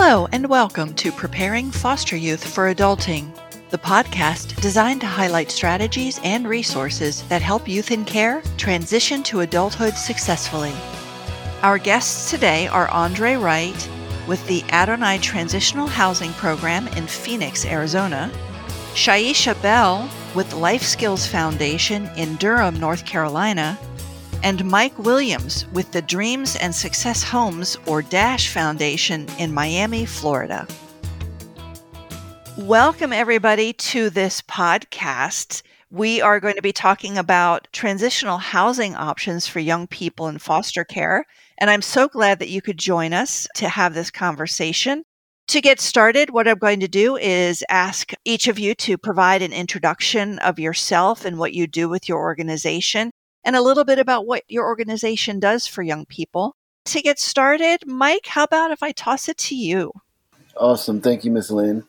Hello, and welcome to Preparing Foster Youth for Adulting, the podcast designed to highlight strategies and resources that help youth in care transition to adulthood successfully. Our guests today are Aundre' Wright with the Adonai Transitional Housing Program in Phoenix, Arizona, Shiesha Bell with Life Skills Foundation in Durham, North Carolina, and Mike Williams with the Dreams and Success Homes or DASH Foundation in Miami, Florida. Welcome, everybody, to this podcast. We are going to be talking about transitional housing options for young people in foster care. And I'm so glad that you could join us to have this conversation. To get started, what I'm going to do is ask each of you to provide an introduction of yourself and what you do with your organization and a little bit about what your organization does for young people. To get started, Mike, how about if I toss it to you? Awesome. Thank you, Miss Lynn.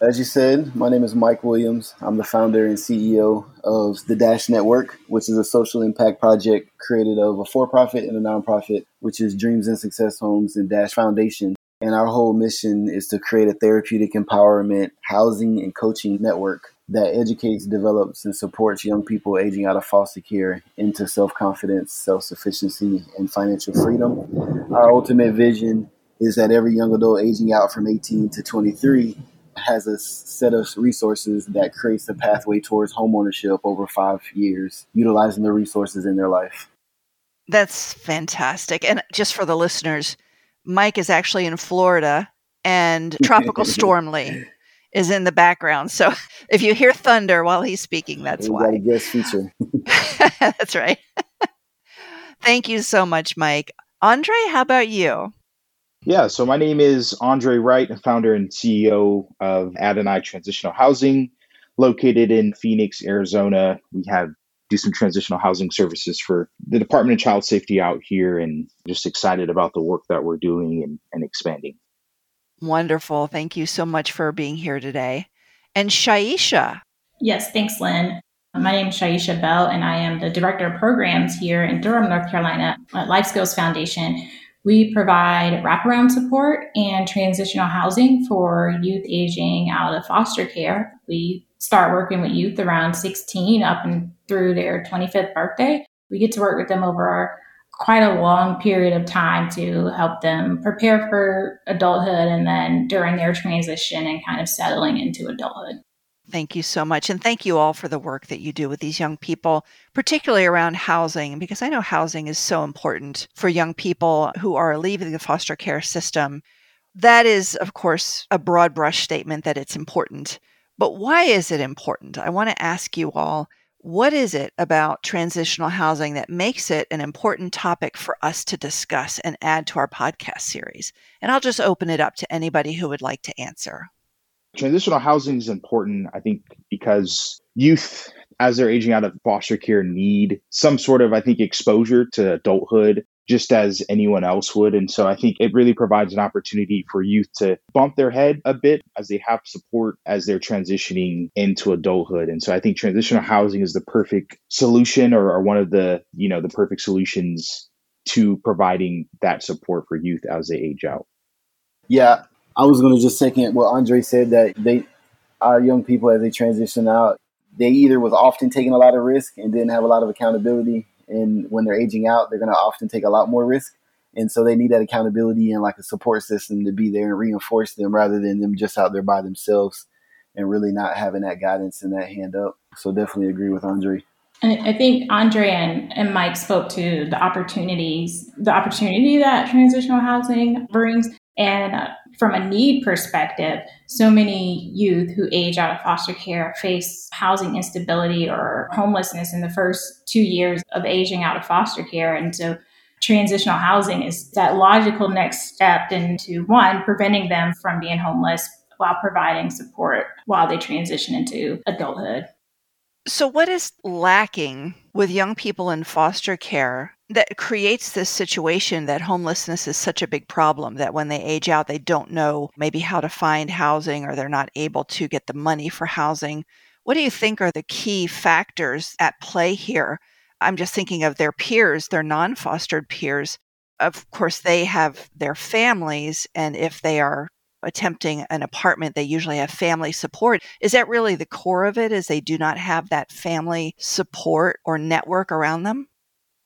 As you said, my name is Mike Williams. I'm the founder and CEO of the Dash Network, which is a social impact project created of a for profit and a nonprofit, which is Dreams and Success Homes and Dash Foundation. And our whole mission is to create a therapeutic empowerment, housing, and coaching network that educates, develops, and supports young people aging out of foster care into self confidence, self sufficiency, and financial freedom. Our ultimate vision is that every young adult aging out from 18 to 23 has a set of resources that creates a pathway towards homeownership over five years, utilizing the resources in their life. That's fantastic. And just for the listeners, Mike is actually in Florida and Tropical Storm Lee is in the background. So if you hear thunder while he's speaking, that's we why. Got a guest feature. that's right. Thank you so much, Mike. Aundre', how about you? Yeah, so my name is Aundre' Wright, founder and CEO of Adonai Transitional Housing, located in Phoenix, Arizona. We have do some transitional housing services for the Department of Child Safety out here, and just excited about the work that we're doing and, and expanding. Wonderful. Thank you so much for being here today. And Shiesha. Yes, thanks, Lynn. My name is Shiesha Bell, and I am the Director of Programs here in Durham, North Carolina at Life Skills Foundation. We provide wraparound support and transitional housing for youth aging out of foster care. We start working with youth around 16 up and through their 25th birthday. We get to work with them over quite a long period of time to help them prepare for adulthood and then during their transition and kind of settling into adulthood. Thank you so much. And thank you all for the work that you do with these young people, particularly around housing, because I know housing is so important for young people who are leaving the foster care system. That is, of course, a broad brush statement that it's important. But why is it important? I want to ask you all what is it about transitional housing that makes it an important topic for us to discuss and add to our podcast series? And I'll just open it up to anybody who would like to answer. Transitional housing is important, I think, because youth, as they're aging out of foster care, need some sort of, I think, exposure to adulthood just as anyone else would. And so I think it really provides an opportunity for youth to bump their head a bit as they have support as they're transitioning into adulthood. And so I think transitional housing is the perfect solution or, or one of the, you know, the perfect solutions to providing that support for youth as they age out. Yeah, I was going to just second what Aundre' said that they, our young people as they transition out, they either was often taking a lot of risk and didn't have a lot of accountability and when they're aging out, they're going to often take a lot more risk. And so they need that accountability and like a support system to be there and reinforce them rather than them just out there by themselves and really not having that guidance and that hand up. So definitely agree with Aundre'. And I think Aundre' and, and Mike spoke to the opportunities, the opportunity that transitional housing brings. And uh, from a need perspective, so many youth who age out of foster care face housing instability or homelessness in the first two years of aging out of foster care. And so transitional housing is that logical next step into one, preventing them from being homeless while providing support while they transition into adulthood. So, what is lacking with young people in foster care that creates this situation that homelessness is such a big problem that when they age out, they don't know maybe how to find housing or they're not able to get the money for housing? What do you think are the key factors at play here? I'm just thinking of their peers, their non fostered peers. Of course, they have their families, and if they are attempting an apartment, they usually have family support. Is that really the core of it? Is they do not have that family support or network around them?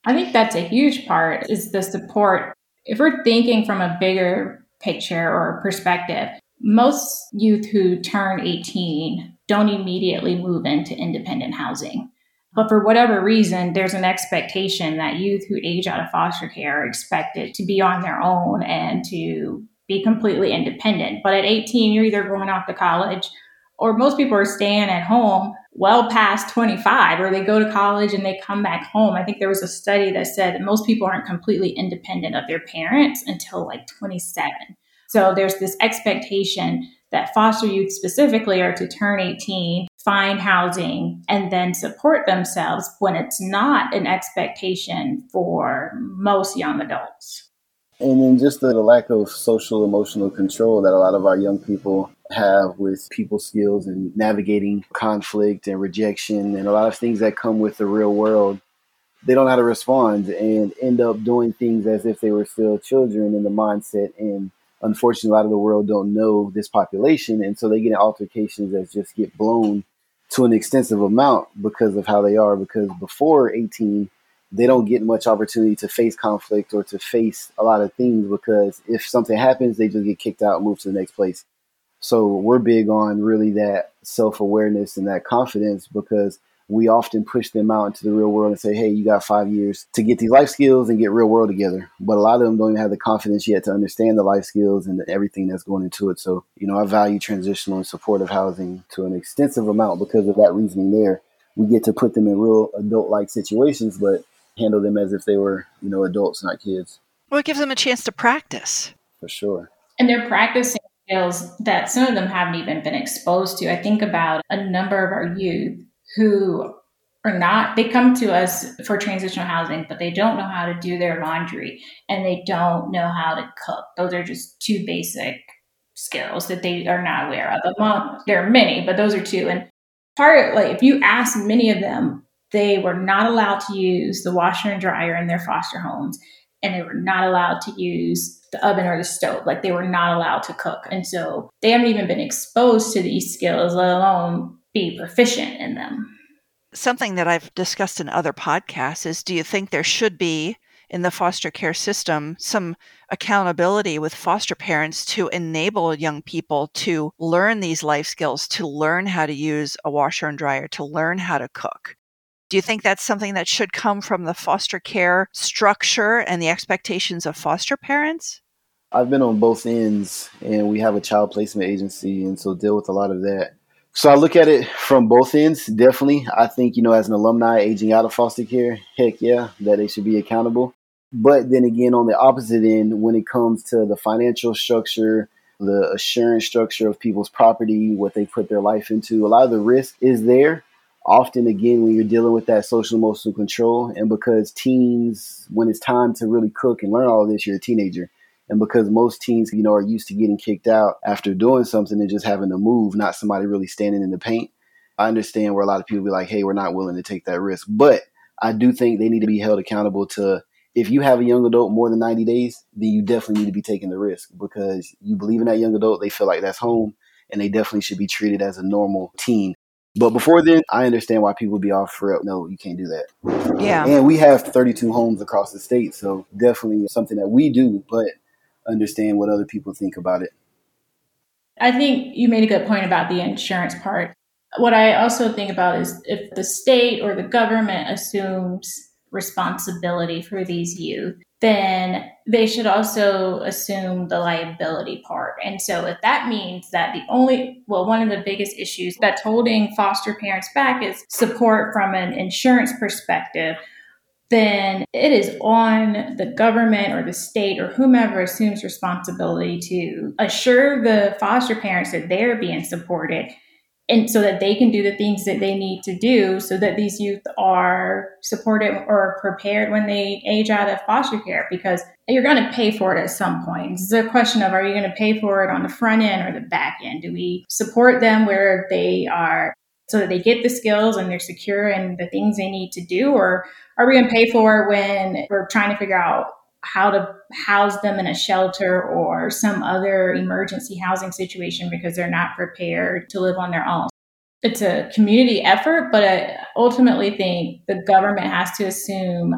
I think that's a huge part is the support. If we're thinking from a bigger picture or perspective, most youth who turn 18 don't immediately move into independent housing. But for whatever reason, there's an expectation that youth who age out of foster care are expected to be on their own and to be completely independent. But at 18, you're either going off to college or most people are staying at home well past 25 or they go to college and they come back home. I think there was a study that said that most people aren't completely independent of their parents until like 27. So there's this expectation that foster youth specifically are to turn 18, find housing, and then support themselves when it's not an expectation for most young adults. And then just the lack of social emotional control that a lot of our young people have with people skills and navigating conflict and rejection and a lot of things that come with the real world. They don't know how to respond and end up doing things as if they were still children in the mindset and unfortunately, a lot of the world don't know this population, and so they get in altercations that just get blown to an extensive amount because of how they are. Because before 18, they don't get much opportunity to face conflict or to face a lot of things because if something happens, they just get kicked out and move to the next place. So we're big on really that self awareness and that confidence because we often push them out into the real world and say, hey, you got five years to get these life skills and get real world together. But a lot of them don't even have the confidence yet to understand the life skills and everything that's going into it. So, you know, I value transitional and supportive housing to an extensive amount because of that reasoning there. We get to put them in real adult like situations, but handle them as if they were, you know, adults, not kids. Well, it gives them a chance to practice. For sure. And they're practicing skills that some of them haven't even been exposed to. I think about a number of our youth who are not they come to us for transitional housing but they don't know how to do their laundry and they don't know how to cook those are just two basic skills that they are not aware of among there are many but those are two and part like if you ask many of them they were not allowed to use the washer and dryer in their foster homes and they were not allowed to use the oven or the stove like they were not allowed to cook and so they haven't even been exposed to these skills let alone be proficient in them. Something that I've discussed in other podcasts is do you think there should be in the foster care system some accountability with foster parents to enable young people to learn these life skills, to learn how to use a washer and dryer, to learn how to cook? Do you think that's something that should come from the foster care structure and the expectations of foster parents? I've been on both ends, and we have a child placement agency, and so deal with a lot of that. So I look at it from both ends. Definitely, I think you know, as an alumni aging out of foster care, heck yeah, that they should be accountable. But then again, on the opposite end, when it comes to the financial structure, the assurance structure of people's property, what they put their life into, a lot of the risk is there. Often, again, when you're dealing with that social emotional control, and because teens, when it's time to really cook and learn all this, you're a teenager. And because most teens, you know, are used to getting kicked out after doing something and just having to move, not somebody really standing in the paint. I understand where a lot of people be like, hey, we're not willing to take that risk. But I do think they need to be held accountable to if you have a young adult more than 90 days, then you definitely need to be taking the risk because you believe in that young adult, they feel like that's home, and they definitely should be treated as a normal teen. But before then, I understand why people be off for no, you can't do that. Yeah. And we have 32 homes across the state, so definitely something that we do, but understand what other people think about it. I think you made a good point about the insurance part. What I also think about is if the state or the government assumes responsibility for these youth, then they should also assume the liability part. And so, if that means that the only, well, one of the biggest issues that's holding foster parents back is support from an insurance perspective, then it is on the government or the state or whomever assumes responsibility to assure the foster parents that they're being supported and so that they can do the things that they need to do so that these youth are supported or prepared when they age out of foster care because you're going to pay for it at some point. It's a question of are you going to pay for it on the front end or the back end? Do we support them where they are so that they get the skills and they're secure in the things they need to do? Or are we going to pay for it when we're trying to figure out how to house them in a shelter or some other emergency housing situation because they're not prepared to live on their own. It's a community effort, but I ultimately think the government has to assume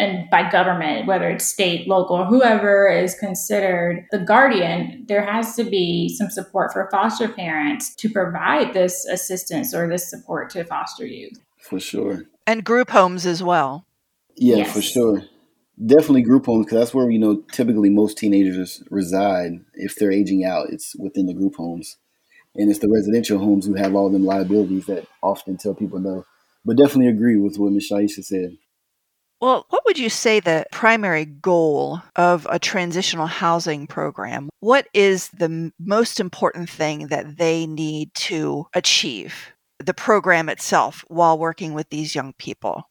and by government, whether it's state, local, whoever is considered the guardian, there has to be some support for foster parents to provide this assistance or this support to foster youth. For sure. And group homes as well. Yeah, yes. for sure. Definitely group homes because that's where you know typically most teenagers reside. If they're aging out, it's within the group homes, and it's the residential homes who have all them liabilities that often tell people no. But definitely agree with what Ms. Shiesha said. Well, what would you say the primary goal of a transitional housing program? What is the most important thing that they need to achieve, the program itself, while working with these young people?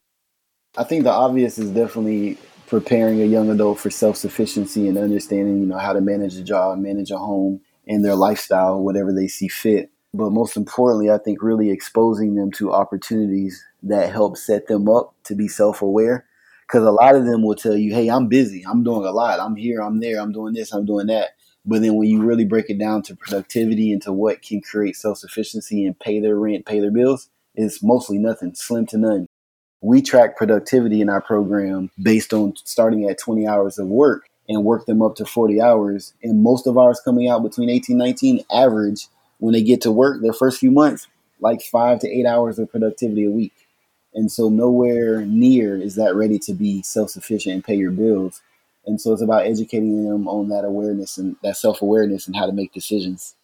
I think the obvious is definitely preparing a young adult for self-sufficiency and understanding, you know, how to manage a job, manage a home, and their lifestyle, whatever they see fit. But most importantly, I think really exposing them to opportunities that help set them up to be self-aware because a lot of them will tell you, "Hey, I'm busy. I'm doing a lot. I'm here. I'm there. I'm doing this. I'm doing that." But then when you really break it down to productivity and to what can create self sufficiency and pay their rent, pay their bills, it's mostly nothing, slim to none. We track productivity in our program based on starting at 20 hours of work and work them up to 40 hours. And most of ours coming out between 18 19 average when they get to work their first few months, like five to eight hours of productivity a week. And so nowhere near is that ready to be self sufficient and pay your bills. And so it's about educating them on that awareness and that self awareness and how to make decisions.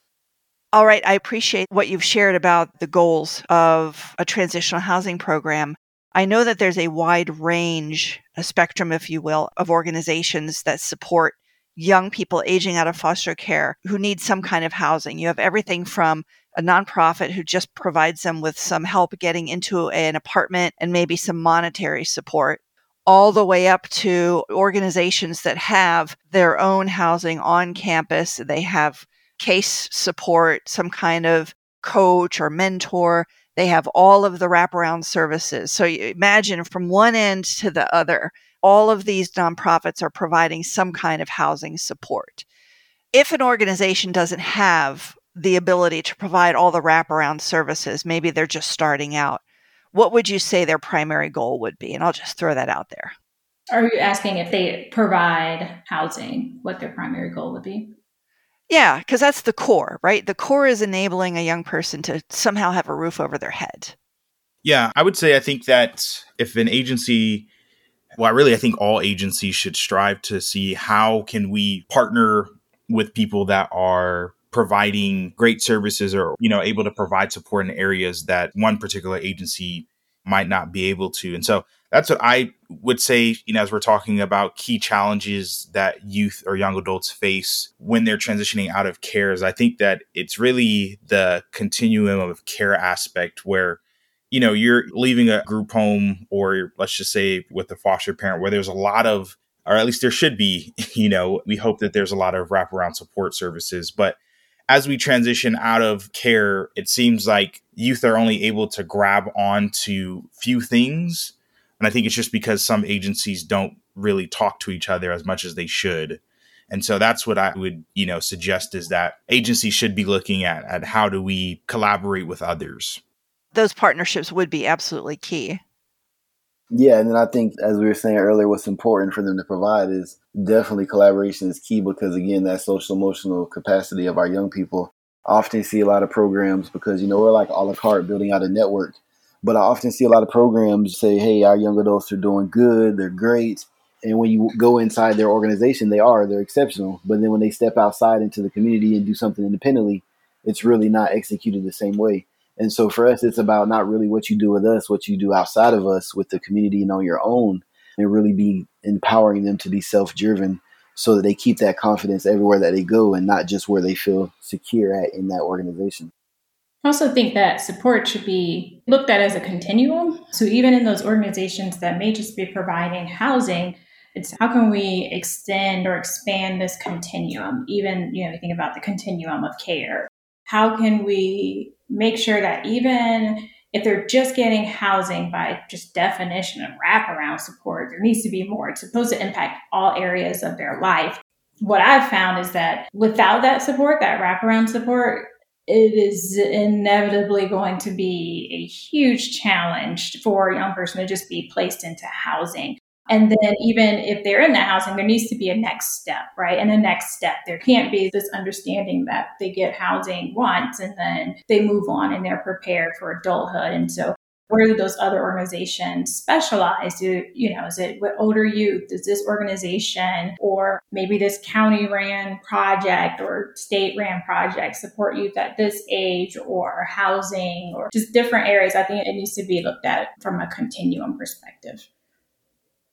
All right. I appreciate what you've shared about the goals of a transitional housing program. I know that there's a wide range, a spectrum, if you will, of organizations that support young people aging out of foster care who need some kind of housing. You have everything from a nonprofit who just provides them with some help getting into an apartment and maybe some monetary support, all the way up to organizations that have their own housing on campus. They have case support, some kind of coach or mentor. They have all of the wraparound services. So you imagine from one end to the other, all of these nonprofits are providing some kind of housing support. If an organization doesn't have the ability to provide all the wraparound services. Maybe they're just starting out. What would you say their primary goal would be? And I'll just throw that out there. Are you asking if they provide housing, what their primary goal would be? Yeah, because that's the core, right? The core is enabling a young person to somehow have a roof over their head. Yeah, I would say I think that if an agency, well, really, I think all agencies should strive to see how can we partner with people that are providing great services or you know able to provide support in areas that one particular agency might not be able to and so that's what i would say you know as we're talking about key challenges that youth or young adults face when they're transitioning out of care is i think that it's really the continuum of care aspect where you know you're leaving a group home or let's just say with a foster parent where there's a lot of or at least there should be you know we hope that there's a lot of wraparound support services but as we transition out of care, it seems like youth are only able to grab on to few things. And I think it's just because some agencies don't really talk to each other as much as they should. And so that's what I would, you know, suggest is that agencies should be looking at at how do we collaborate with others. Those partnerships would be absolutely key. Yeah, and then I think, as we were saying earlier, what's important for them to provide is definitely collaboration is key because, again, that social emotional capacity of our young people. I often see a lot of programs because, you know, we're like a la carte building out a network. But I often see a lot of programs say, hey, our young adults are doing good, they're great. And when you go inside their organization, they are, they're exceptional. But then when they step outside into the community and do something independently, it's really not executed the same way. And so for us, it's about not really what you do with us, what you do outside of us with the community and on your own, and really be empowering them to be self driven so that they keep that confidence everywhere that they go and not just where they feel secure at in that organization. I also think that support should be looked at as a continuum. So even in those organizations that may just be providing housing, it's how can we extend or expand this continuum? Even, you know, we think about the continuum of care. How can we make sure that even if they're just getting housing by just definition of wraparound support, there needs to be more. It's supposed to impact all areas of their life. What I've found is that without that support, that wraparound support, it is inevitably going to be a huge challenge for a young person to just be placed into housing. And then, even if they're in that housing, there needs to be a next step, right? And the next step, there can't be this understanding that they get housing once and then they move on and they're prepared for adulthood. And so, where do those other organizations specialize? Do you know, is it with older youth? Does this organization or maybe this county ran project or state ran project support youth at this age or housing or just different areas? I think it needs to be looked at from a continuum perspective.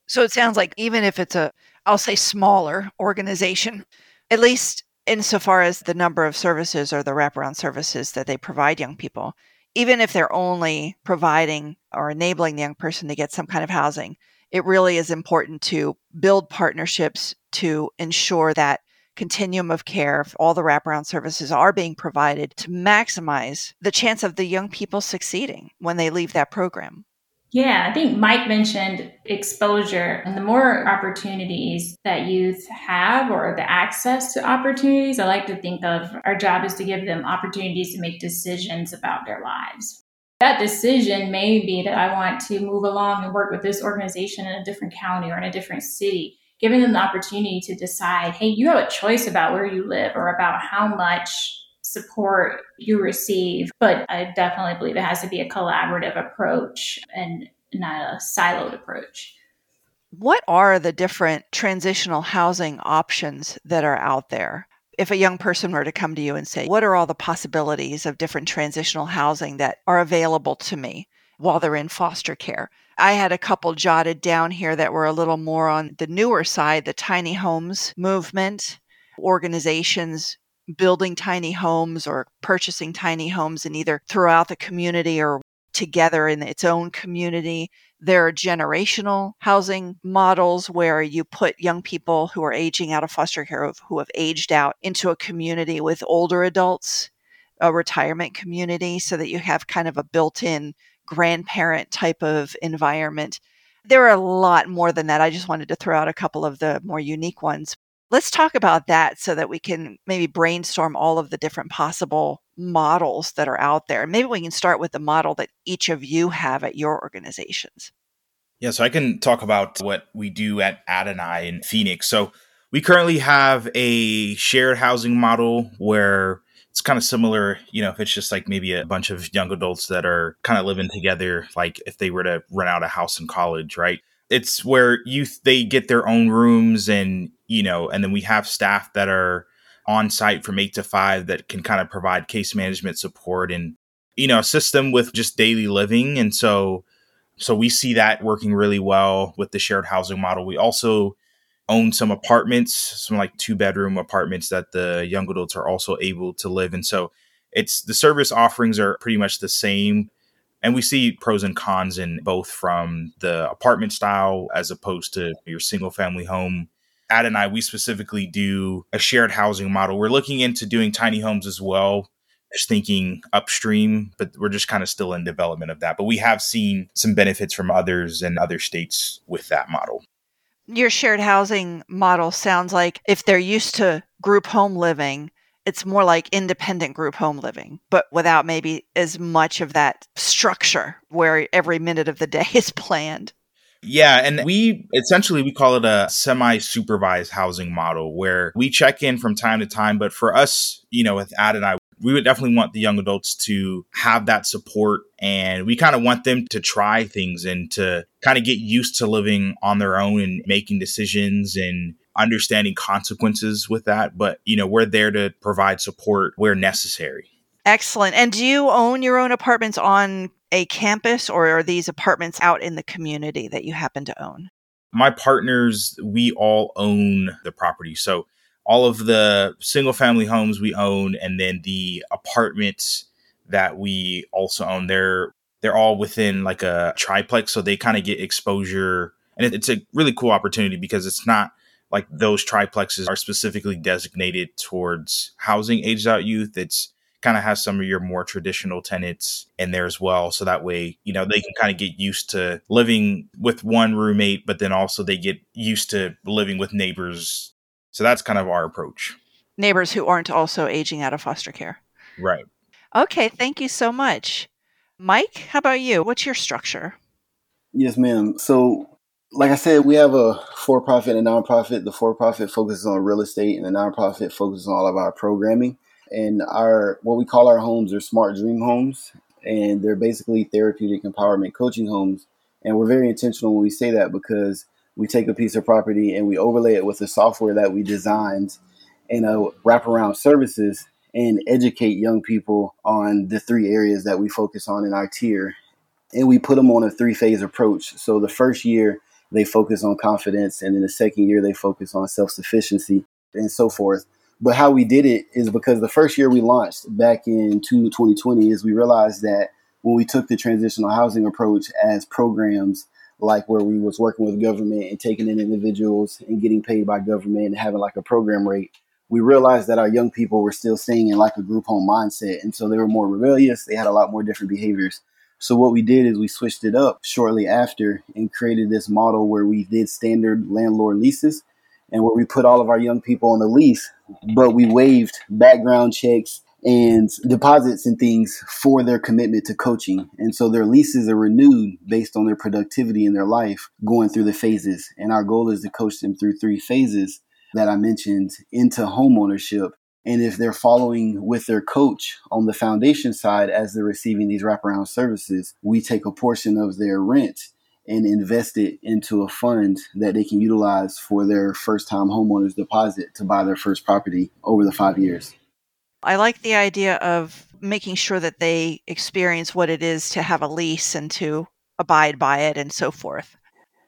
So it sounds like even if it's a, I'll say smaller organization, at least insofar as the number of services or the wraparound services that they provide young people, even if they're only providing or enabling the young person to get some kind of housing, it really is important to build partnerships to ensure that continuum of care, all the wraparound services are being provided to maximize the chance of the young people succeeding when they leave that program. Yeah, I think Mike mentioned exposure and the more opportunities that youth have or the access to opportunities, I like to think of our job is to give them opportunities to make decisions about their lives. That decision may be that I want to move along and work with this organization in a different county or in a different city, giving them the opportunity to decide, hey, you have a choice about where you live or about how much support you receive. But I definitely believe it has to be a collaborative approach and not a siloed approach. What are the different transitional housing options that are out there? If a young person were to come to you and say, What are all the possibilities of different transitional housing that are available to me while they're in foster care? I had a couple jotted down here that were a little more on the newer side the tiny homes movement, organizations building tiny homes or purchasing tiny homes and either throughout the community or together in its own community. There are generational housing models where you put young people who are aging out of foster care, who have aged out, into a community with older adults, a retirement community, so that you have kind of a built in grandparent type of environment. There are a lot more than that. I just wanted to throw out a couple of the more unique ones. Let's talk about that so that we can maybe brainstorm all of the different possible models that are out there. Maybe we can start with the model that each of you have at your organizations. Yeah, so I can talk about what we do at Adonai in Phoenix. So we currently have a shared housing model where it's kind of similar, you know, if it's just like maybe a bunch of young adults that are kind of living together, like if they were to rent out a house in college, right? It's where youth they get their own rooms and you know, and then we have staff that are on site from eight to five that can kind of provide case management support and, you know, assist them with just daily living. And so, so we see that working really well with the shared housing model. We also own some apartments, some like two bedroom apartments that the young adults are also able to live in. So it's the service offerings are pretty much the same. And we see pros and cons in both from the apartment style as opposed to your single family home Adonai, we specifically do a shared housing model. We're looking into doing tiny homes as well, just thinking upstream, but we're just kind of still in development of that. But we have seen some benefits from others and other states with that model. Your shared housing model sounds like if they're used to group home living, it's more like independent group home living, but without maybe as much of that structure where every minute of the day is planned. Yeah, and we essentially we call it a semi-supervised housing model where we check in from time to time, but for us, you know, with Adonai, we would definitely want the young adults to have that support and we kind of want them to try things and to kind of get used to living on their own and making decisions and understanding consequences with that, but you know, we're there to provide support where necessary. Excellent. And do you own your own apartments on a campus or are these apartments out in the community that you happen to own? My partners, we all own the property. So all of the single family homes we own and then the apartments that we also own, they're they're all within like a triplex. So they kind of get exposure. And it's a really cool opportunity because it's not like those triplexes are specifically designated towards housing aged out youth. It's kind of has some of your more traditional tenants in there as well. So that way, you know, they can kind of get used to living with one roommate, but then also they get used to living with neighbors. So that's kind of our approach. Neighbors who aren't also aging out of foster care. Right. Okay, thank you so much. Mike, how about you? What's your structure? Yes, ma'am. So, like I said, we have a for profit and a nonprofit. The for profit focuses on real estate, and the nonprofit focuses on all of our programming. And our what we call our homes are smart dream homes, and they're basically therapeutic empowerment coaching homes. And we're very intentional when we say that because we take a piece of property and we overlay it with the software that we designed and uh, a wraparound services and educate young people on the three areas that we focus on in our tier. And we put them on a three phase approach. So the first year, they focus on confidence, and then the second year, they focus on self sufficiency and so forth. But how we did it is because the first year we launched back in 2020 is we realized that when we took the transitional housing approach as programs like where we was working with government and taking in individuals and getting paid by government and having like a program rate we realized that our young people were still staying in like a group home mindset. And so they were more rebellious. They had a lot more different behaviors. So what we did is we switched it up shortly after and created this model where we did standard landlord leases and where we put all of our young people on the lease, but we waived background checks and deposits and things for their commitment to coaching. And so their leases are renewed based on their productivity in their life going through the phases. And our goal is to coach them through three phases that I mentioned into homeownership. And if they're following with their coach on the foundation side as they're receiving these wraparound services, we take a portion of their rent and invest it into a fund that they can utilize for their first time homeowners deposit to buy their first property over the five years. I like the idea of making sure that they experience what it is to have a lease and to abide by it and so forth.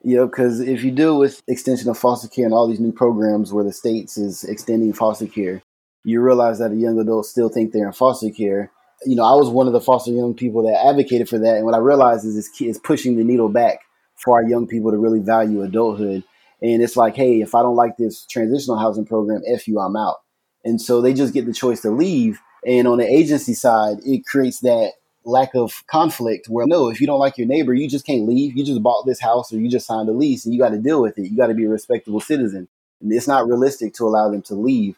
You know, because if you deal with extension of foster care and all these new programs where the states is extending foster care, you realize that a young adult still think they're in foster care. You know, I was one of the foster young people that advocated for that, and what I realized is it's, it's pushing the needle back for our young people to really value adulthood. And it's like, hey, if I don't like this transitional housing program, f you, I'm out. And so they just get the choice to leave. And on the agency side, it creates that lack of conflict where no, if you don't like your neighbor, you just can't leave. You just bought this house or you just signed a lease and you got to deal with it. You got to be a respectable citizen. And it's not realistic to allow them to leave.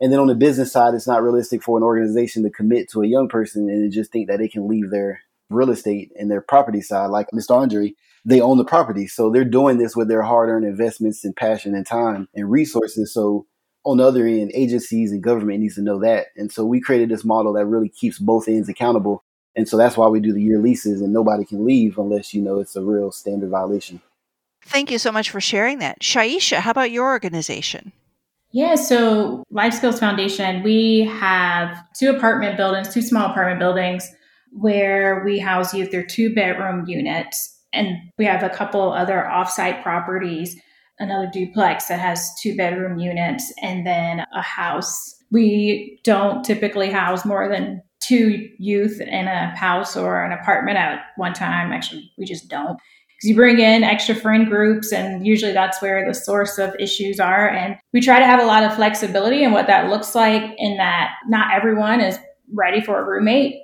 And then on the business side, it's not realistic for an organization to commit to a young person and just think that they can leave their real estate and their property side. Like Mr. Aundre', they own the property. So they're doing this with their hard earned investments and passion and time and resources. So on the other end, agencies and government needs to know that. And so we created this model that really keeps both ends accountable and so that's why we do the year leases and nobody can leave unless you know it's a real standard violation. Thank you so much for sharing that. Shiesha, how about your organization? Yeah, so Life Skills Foundation, we have two apartment buildings, two small apartment buildings where we house youth. They're two bedroom units. And we have a couple other offsite properties, another duplex that has two bedroom units, and then a house. We don't typically house more than two youth in a house or an apartment at one time. Actually, we just don't. Because you bring in extra friend groups, and usually that's where the source of issues are. And we try to have a lot of flexibility in what that looks like, in that not everyone is ready for a roommate,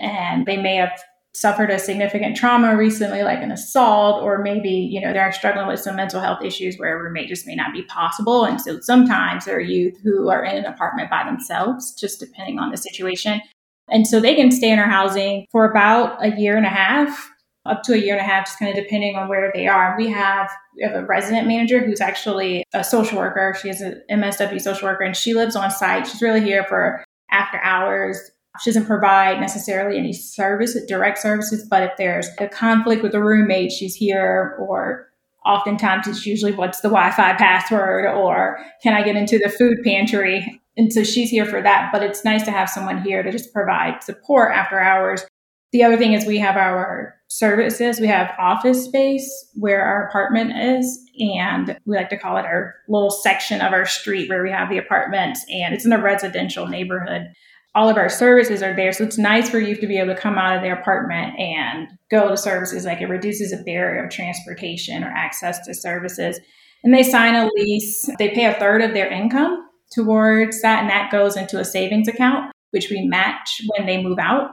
and they may have suffered a significant trauma recently, like an assault, or maybe, you know, they're struggling with some mental health issues where a roommate just may not be possible. And so sometimes there are youth who are in an apartment by themselves, just depending on the situation. And so they can stay in our housing for about a year and a half, up to a year and a half, just kind of depending on where they are. We have we have a resident manager who's actually a social worker. She is an MSW social worker and she lives on site. She's really here for after hours. She doesn't provide necessarily any service, direct services, but if there's a conflict with a roommate, she's here or oftentimes it's usually what's the Wi-Fi password or can I get into the food pantry? And so she's here for that. But it's nice to have someone here to just provide support after hours. The other thing is we have our services. We have office space where our apartment is, and we like to call it our little section of our street where we have the apartments, and it's in a residential neighborhood. All of our services are there, so it's nice for you to be able to come out of their apartment and go to services. Like it reduces a barrier of transportation or access to services. And they sign a lease. They pay a third of their income towards that, and that goes into a savings account. which we match when they move out.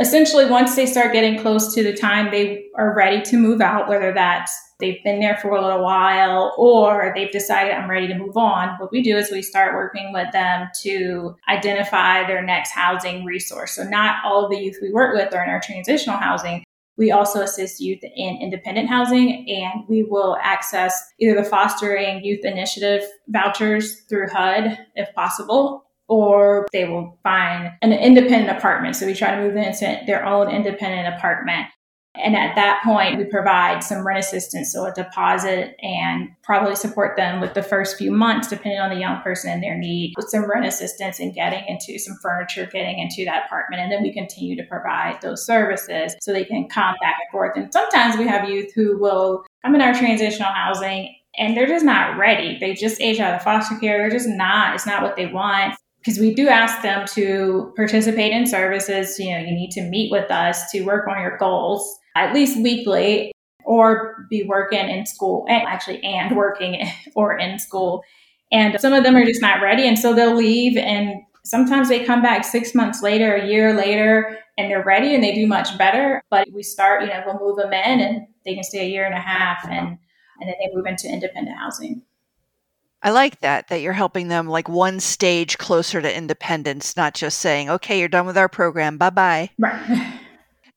Essentially, once they start getting close to the time they are ready to move out, whether that's they've been there for a little while or they've decided I'm ready to move on, what we do is we start working with them to identify their next housing resource. So, not all of the youth we work with are in our transitional housing. We also assist youth in independent housing, and we will access either the Fostering Youth Initiative vouchers through HUD if possible, or they will find an independent apartment. So we try to move them into their own independent apartment. And at that point, we provide some rent assistance, so a deposit, and probably support them with the first few months, depending on the young person and their need, with some rent assistance and getting into some furniture, getting into that apartment. And then we continue to provide those services so they can come back and forth. And sometimes we have youth who will come in our transitional housing and they're just not ready. They just age out of foster care. They're just not, it's not what they want because we do ask them to participate in services. You know, you need to meet with us to work on your goals at least weekly or be working in school and actually and working or in school. And some of them are just not ready. And so they'll leave and sometimes they come back six months later, a year later, and they're ready and they do much better. But we start, you know, we'll move them in and they can stay a year and a half and and then they move into independent housing. I like that, that you're helping them like one stage closer to independence, not just saying, okay, you're done with our program, bye bye. Right.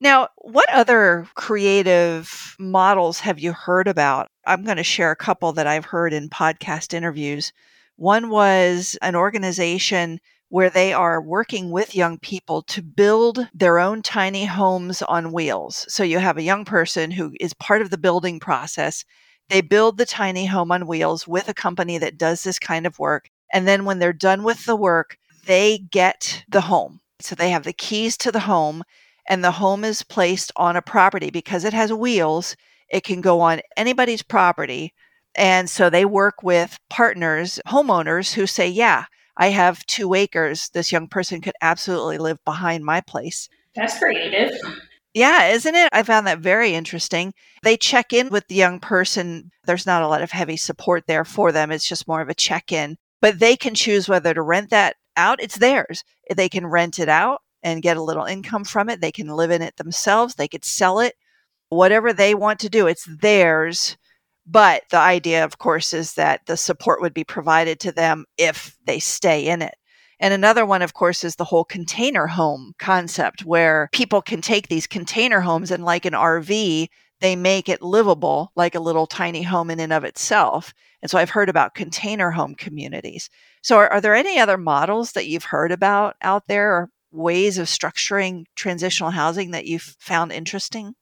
Now, what other creative models have you heard about? I'm going to share a couple that I've heard in podcast interviews. One was an organization where they are working with young people to build their own tiny homes on wheels. So you have a young person who is part of the building process. They build the tiny home on wheels with a company that does this kind of work. And then when they're done with the work, they get the home. So they have the keys to the home and the home is placed on a property because it has wheels, it can go on anybody's property. And so they work with partners, homeowners who say, Yeah, I have two acres. This young person could absolutely live behind my place. That's creative. Yeah, isn't it? I found that very interesting. They check in with the young person. There's not a lot of heavy support there for them. It's just more of a check in, but they can choose whether to rent that out. It's theirs. They can rent it out and get a little income from it. They can live in it themselves. They could sell it, whatever they want to do. It's theirs. But the idea, of course, is that the support would be provided to them if they stay in it. And another one, of course, is the whole container home concept where people can take these container homes and, like an RV, they make it livable like a little tiny home in and of itself. And so I've heard about container home communities. So, are, are there any other models that you've heard about out there or ways of structuring transitional housing that you've found interesting?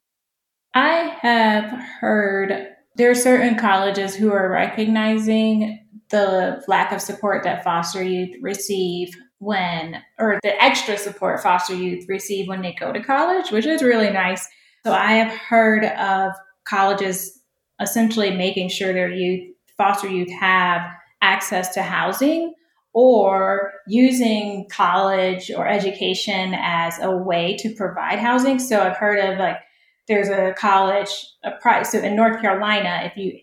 I have heard there are certain colleges who are recognizing the lack of support that foster youth receive when, or the extra support foster youth receive when they go to college, which is really nice. So I have heard of colleges essentially making sure their youth, foster youth, have access to housing or using college or education as a way to provide housing. So I've heard of like there's a college, a price. So in North Carolina, if you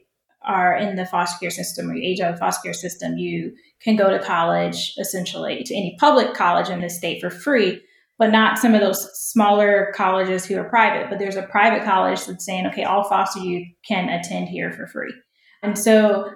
are in the foster care system or you age out of the foster care system, you can go to college essentially to any public college in the state for free, but not some of those smaller colleges who are private. But there's a private college that's saying, okay, all foster youth can attend here for free. And so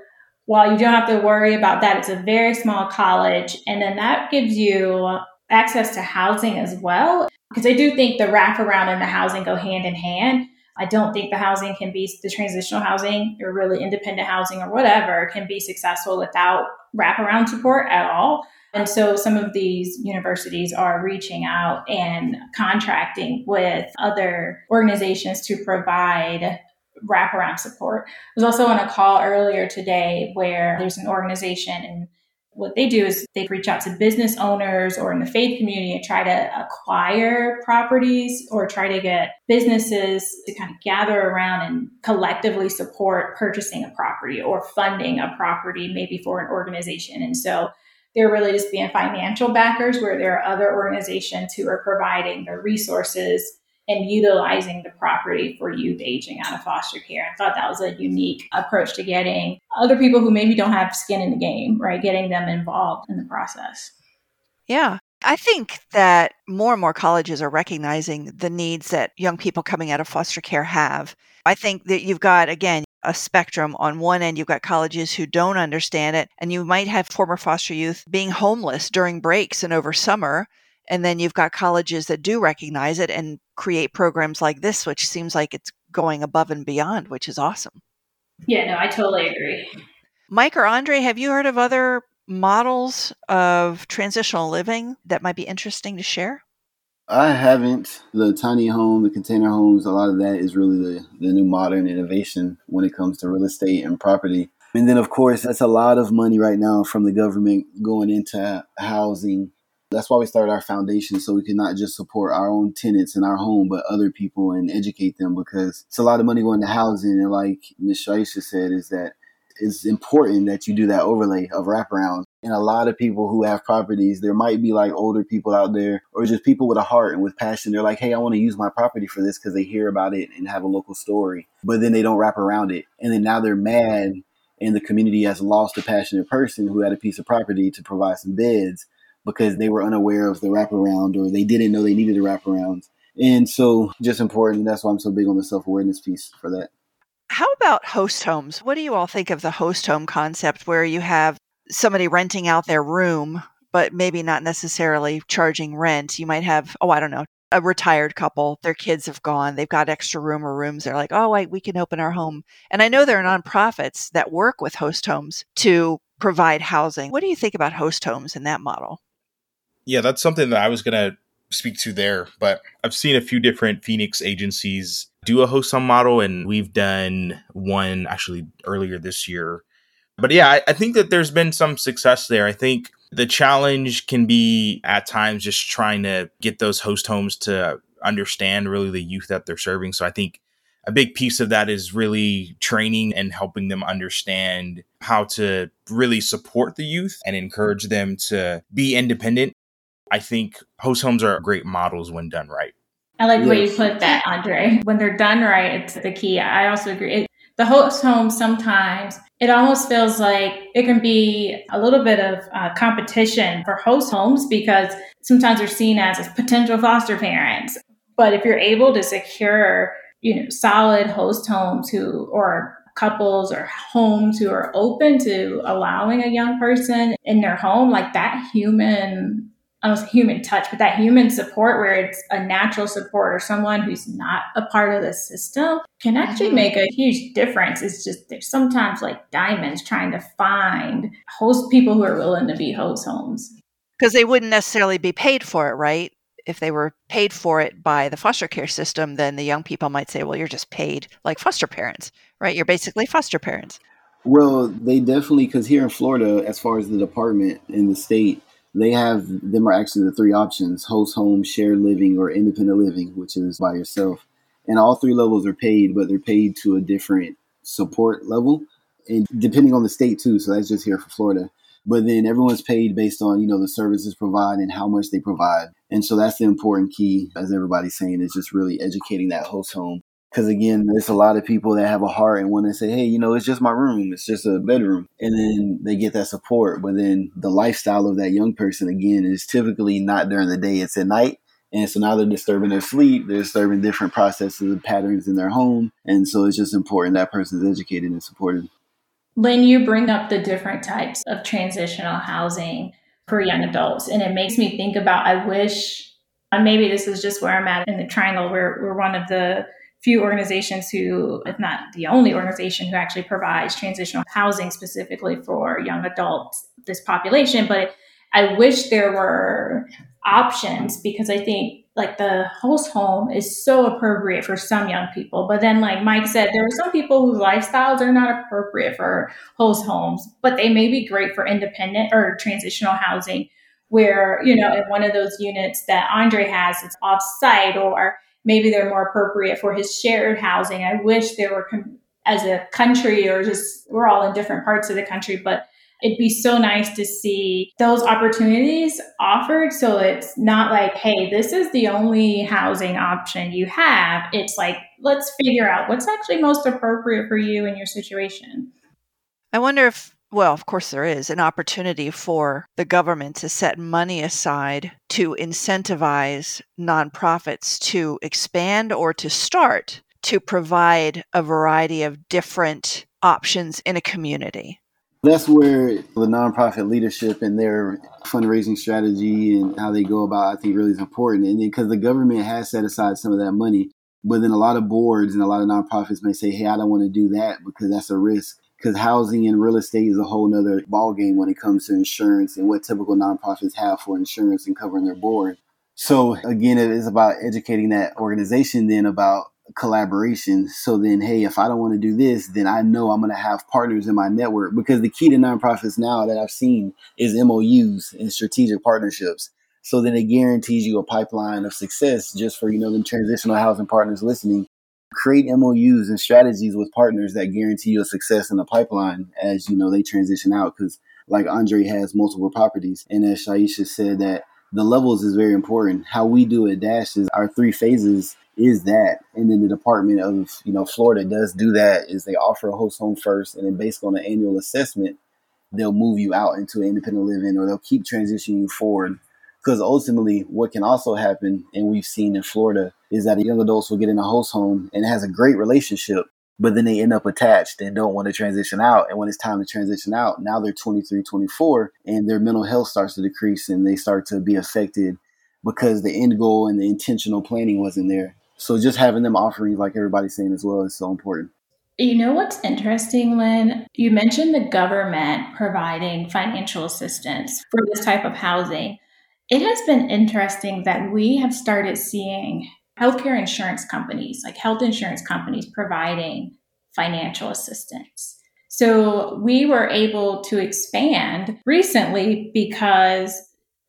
while you don't have to worry about that, it's a very small college. And then that gives you access to housing as well. Because I do think the wraparound and the housing go hand in hand. I don't think the housing can be the transitional housing or really independent housing or whatever can be successful without wraparound support at all. And so some of these universities are reaching out and contracting with other organizations to provide wraparound support. I was also on a call earlier today where there's an organization and what they do is they reach out to business owners or in the faith community and try to acquire properties or try to get businesses to kind of gather around and collectively support purchasing a property or funding a property maybe for an organization. And so they're really just being financial backers where there are other organizations who are providing the resources and utilizing the property for youth aging out of foster care. I thought that was a unique approach to getting other people who maybe don't have skin in the game, right? Getting them involved in the process. Yeah. I think that more and more colleges are recognizing the needs that young people coming out of foster care have. I think that you've got, again, a spectrum. On one end, you've got colleges who don't understand it, and you might have former foster youth being homeless during breaks and over summer. And then you've got colleges that do recognize it and create programs like this, which seems like it's going above and beyond, which is awesome. Yeah, no, I totally agree. Mike or Aundre', have you heard of other models of transitional living that might be interesting to share? I haven't. The tiny home, the container homes, a lot of that is really the, the new modern innovation when it comes to real estate and property. And then, of course, that's a lot of money right now from the government going into housing. That's why we started our foundation so we can not just support our own tenants in our home, but other people and educate them because it's a lot of money going to housing. And like Ms. Shiesha said, is that it's important that you do that overlay of wraparound. And a lot of people who have properties, there might be like older people out there or just people with a heart and with passion. They're like, hey, I want to use my property for this because they hear about it and have a local story, but then they don't wrap around it. And then now they're mad and the community has lost a passionate person who had a piece of property to provide some beds because they were unaware of the wraparound or they didn't know they needed a wraparound. And so just important. That's why I'm so big on the self awareness piece for that. How about host homes? What do you all think of the host home concept where you have somebody renting out their room, but maybe not necessarily charging rent? You might have, oh, I don't know, a retired couple, their kids have gone, they've got extra room or rooms. They're like, oh, wait, we can open our home. And I know there are nonprofits that work with host homes to provide housing. What do you think about host homes in that model? Yeah, that's something that I was going to speak to there, but I've seen a few different Phoenix agencies do a host home model, and we've done one actually earlier this year. But yeah, I, I think that there's been some success there. I think the challenge can be at times just trying to get those host homes to understand really the youth that they're serving. So I think a big piece of that is really training and helping them understand how to really support the youth and encourage them to be independent. I think host homes are great models when done right. I like the way you put that, Aundre'. When they're done right, it's the key. I also agree. It, the host home sometimes it almost feels like it can be a little bit of uh, competition for host homes because sometimes they're seen as potential foster parents. But if you're able to secure, you know, solid host homes who or couples or homes who are open to allowing a young person in their home, like that human almost human touch, but that human support where it's a natural support or someone who's not a part of the system can actually mm-hmm. make a huge difference. It's just there's sometimes like diamonds trying to find host people who are willing to be host homes. Because they wouldn't necessarily be paid for it, right? If they were paid for it by the foster care system, then the young people might say, well, you're just paid like foster parents, right? You're basically foster parents. Well, they definitely, because here in Florida, as far as the department in the state, they have them are actually the three options host home shared living or independent living which is by yourself. And all three levels are paid but they're paid to a different support level. And depending on the state too so that's just here for florida. But then everyone's paid based on you know the services provided and how much they provide. And so that's the important key as everybody's saying is just really educating that host home because again, there's a lot of people that have a heart and want to say, hey, you know, it's just my room, it's just a bedroom. And then they get that support. But then the lifestyle of that young person, again, is typically not during the day, it's at night. And so now they're disturbing their sleep, they're disturbing different processes and patterns in their home. And so it's just important that person's educated and supported. Lynn, you bring up the different types of transitional housing for young adults. And it makes me think about I wish, and maybe this is just where I'm at in the triangle, where we're one of the few organizations who, if not the only organization who actually provides transitional housing specifically for young adults, this population. But I wish there were options because I think like the host home is so appropriate for some young people. But then, like Mike said, there are some people whose lifestyles are not appropriate for host homes, but they may be great for independent or transitional housing where, you know, in one of those units that Aundre' has, it's off site or maybe they're more appropriate for his shared housing. I wish there were, as a country, or just we're all in different parts of the country, but it'd be so nice to see those opportunities offered. So it's not like, hey, this is the only housing option you have. It's like, let's figure out what's actually most appropriate for you and your situation. I wonder if well, of course, there is an opportunity for the government to set money aside to incentivize nonprofits to expand or to start to provide a variety of different options in a community? That's where the nonprofit leadership and their fundraising strategy and how they go about, I think, really is important. And then because the government has set aside some of that money, but then a lot of boards and a lot of nonprofits may say, hey, I don't want to do that because that's a risk. Because housing and real estate is a whole nother ballgame when it comes to insurance and what typical nonprofits have for insurance and covering their board. So again, it is about educating that organization then about collaboration. So then, hey, if I don't want to do this, then I know I'm going to have partners in my network because the key to nonprofits now that I've seen is MOUs and strategic partnerships. So then it guarantees you a pipeline of success just for, you know, the transitional housing partners listening. Create MOUs and strategies with partners that guarantee you a success in the pipeline as, you know, they transition out. Cause like Aundre' has multiple properties. And as Shiesha said that the levels is very important. How we do it Dash is our three phases is that. And then the Department of, you know, Florida does do that is they offer a host home first and then based on an annual assessment, they'll move you out into independent living or they'll keep transitioning you forward. Because ultimately, what can also happen, and we've seen in Florida, is that a young adults will get in a host home and has a great relationship, but then they end up attached and don't want to transition out. And when it's time to transition out, now they're 23, 24, and their mental health starts to decrease and they start to be affected because the end goal and the intentional planning wasn't there. So just having them offerings, like everybody's saying as well, is so important. You know what's interesting, Lynn? You mentioned the government providing financial assistance for this type of housing. It has been interesting that we have started seeing healthcare insurance companies, like health insurance companies, providing financial assistance. So we were able to expand recently because,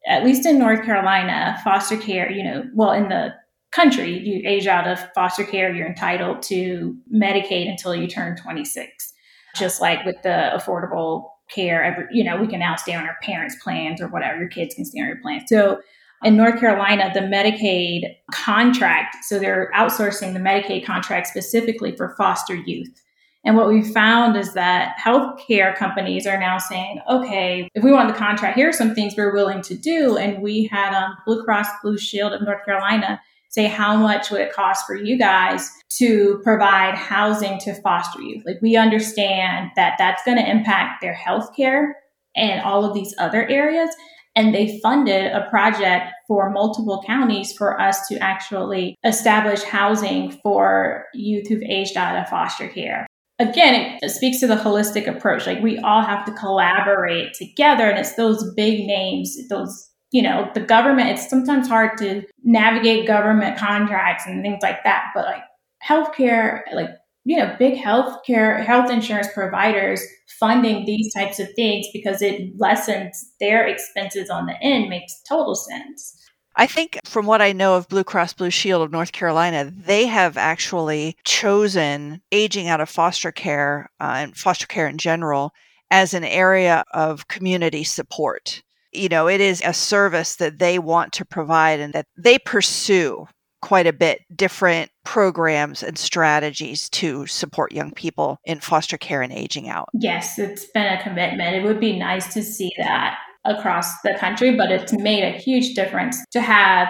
at least in North Carolina, foster care, you know, well, in the country, you age out of foster care, you're entitled to Medicaid until you turn 26. Just like with the affordable care, every, you know, we can now stay on our parents' plans or whatever, your kids can stay on your plan. So in North Carolina, the Medicaid contract, so they're outsourcing the Medicaid contract specifically for foster youth. And what we found is that healthcare companies are now saying, okay, if we want the contract, here are some things we're willing to do. And we had um, Blue Cross Blue Shield of North Carolina say how much would it cost for you guys to provide housing to foster youth like we understand that that's going to impact their health care and all of these other areas and they funded a project for multiple counties for us to actually establish housing for youth who've aged out of foster care again, it speaks to the holistic approach. Like we all have to collaborate together, and it's those big names, those you know, the government, it's sometimes hard to navigate government contracts and things like that. But like healthcare, like, you know, big healthcare, health insurance providers funding these types of things because it lessens their expenses on the end makes total sense. I think from what I know of Blue Cross Blue Shield of North Carolina, they have actually chosen aging out of foster care uh, and foster care in general as an area of community support you know, it is a service that they want to provide and that they pursue quite a bit different programs and strategies to support young people in foster care and aging out. Yes, it's been a commitment. It would be nice to see that across the country, but it's made a huge difference to have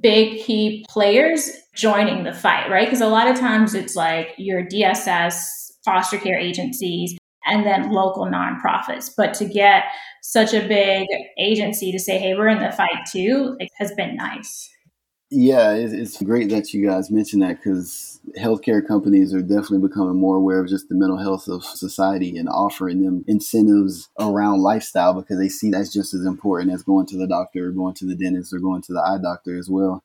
big key players joining the fight, right? Because a lot of times it's like your DSS, foster care agencies, and then local nonprofits. But to get such a big agency to say, hey, we're in the fight too, it has been nice. Yeah, it's great that you guys mentioned that because healthcare companies are definitely becoming more aware of just the mental health of society and offering them incentives around lifestyle because they see that's just as important as going to the doctor or going to the dentist or going to the eye doctor as well.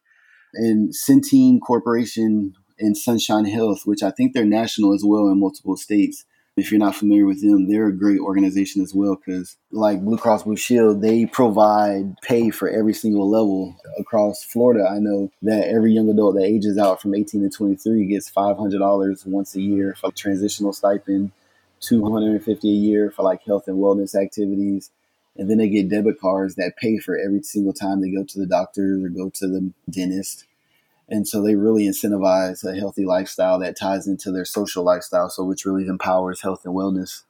And Centene Corporation and Sunshine Health, which I think they're national as well in multiple states, if you're not familiar with them, they're a great organization as well because, like Blue Cross Blue Shield, they provide pay for every single level across Florida. I know that every young adult that ages out from 18 to 23 gets $500 once a year for transitional stipend, 250 a year for like health and wellness activities. And then they get debit cards that pay for every single time they go to the doctor or go to the dentist. And so they really incentivize a healthy lifestyle that ties into their social lifestyle, so which really empowers health and wellness.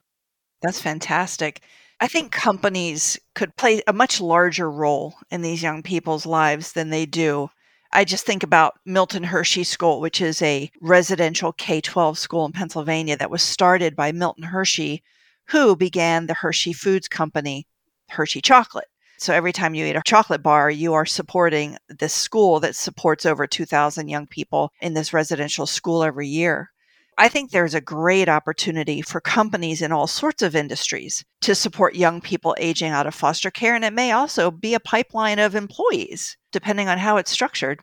That's fantastic. I think companies could play a much larger role in these young people's lives than they do. I just think about Milton Hershey School, which is a residential K 12 school in Pennsylvania that was started by Milton Hershey, who began the Hershey Foods Company, Hershey Chocolate. So every time you eat a chocolate bar, you are supporting this school that supports over 2,000 young people in this residential school every year. I think there's a great opportunity for companies in all sorts of industries to support young people aging out of foster care. And it may also be a pipeline of employees, depending on how it's structured.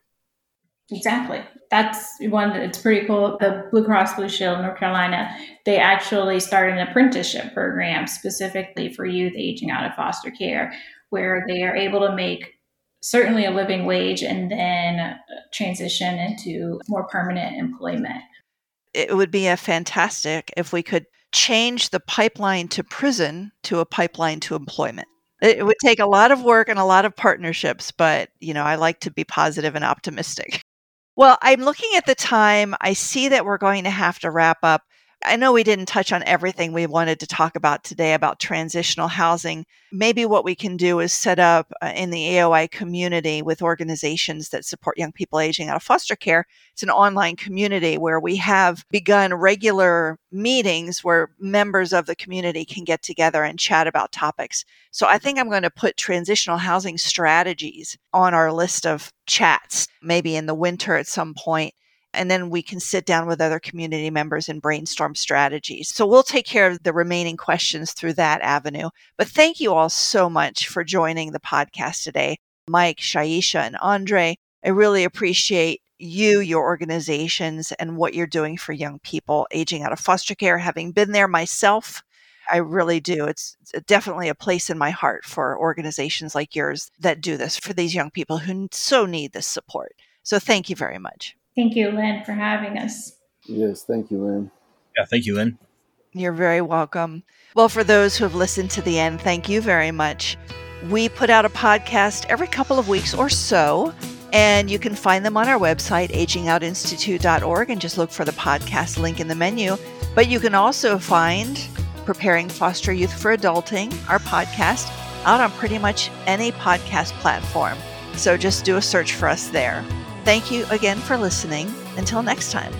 Exactly. That's one that's pretty cool. The Blue Cross Blue Shield North Carolina, they actually started an apprenticeship program specifically for youth aging out of foster care, where they are able to make certainly a living wage and then transition into more permanent employment it would be a fantastic if we could change the pipeline to prison to a pipeline to employment. It would take a lot of work and a lot of partnerships, but you know, I like to be positive and optimistic. Well, I'm looking at the time. I see that we're going to have to wrap up. I know we didn't touch on everything we wanted to talk about today about transitional housing. Maybe what we can do is set up uh, in the AOI community with organizations that support young people aging out of foster care. It's an online community where we have begun regular meetings where members of the community can get together and chat about topics. So I think I'm going to put transitional housing strategies on our list of chats, maybe in the winter at some point and then we can sit down with other community members and brainstorm strategies. So we'll take care of the remaining questions through that avenue. But thank you all so much for joining the podcast today. Mike, Shiesha, and Aundre', I really appreciate you, your organizations, and what you're doing for young people aging out of foster care. Having been there myself, I really do. It's definitely a place in my heart for organizations like yours that do this for these young people who so need this support. So thank you very much. Thank you, Lynn, for having us. Yes, thank you, Lynn. Yeah, thank you, Lynn. You're very welcome. Well, for those who have listened to the end, thank you very much. We put out a podcast every couple of weeks or so, and you can find them on our website, agingoutinstitute.org, and just look for the podcast link in the menu. But you can also find Preparing Foster Youth for Adulting, our podcast, out on pretty much any podcast platform. So just do a search for us there. Thank you again for listening. Until next time.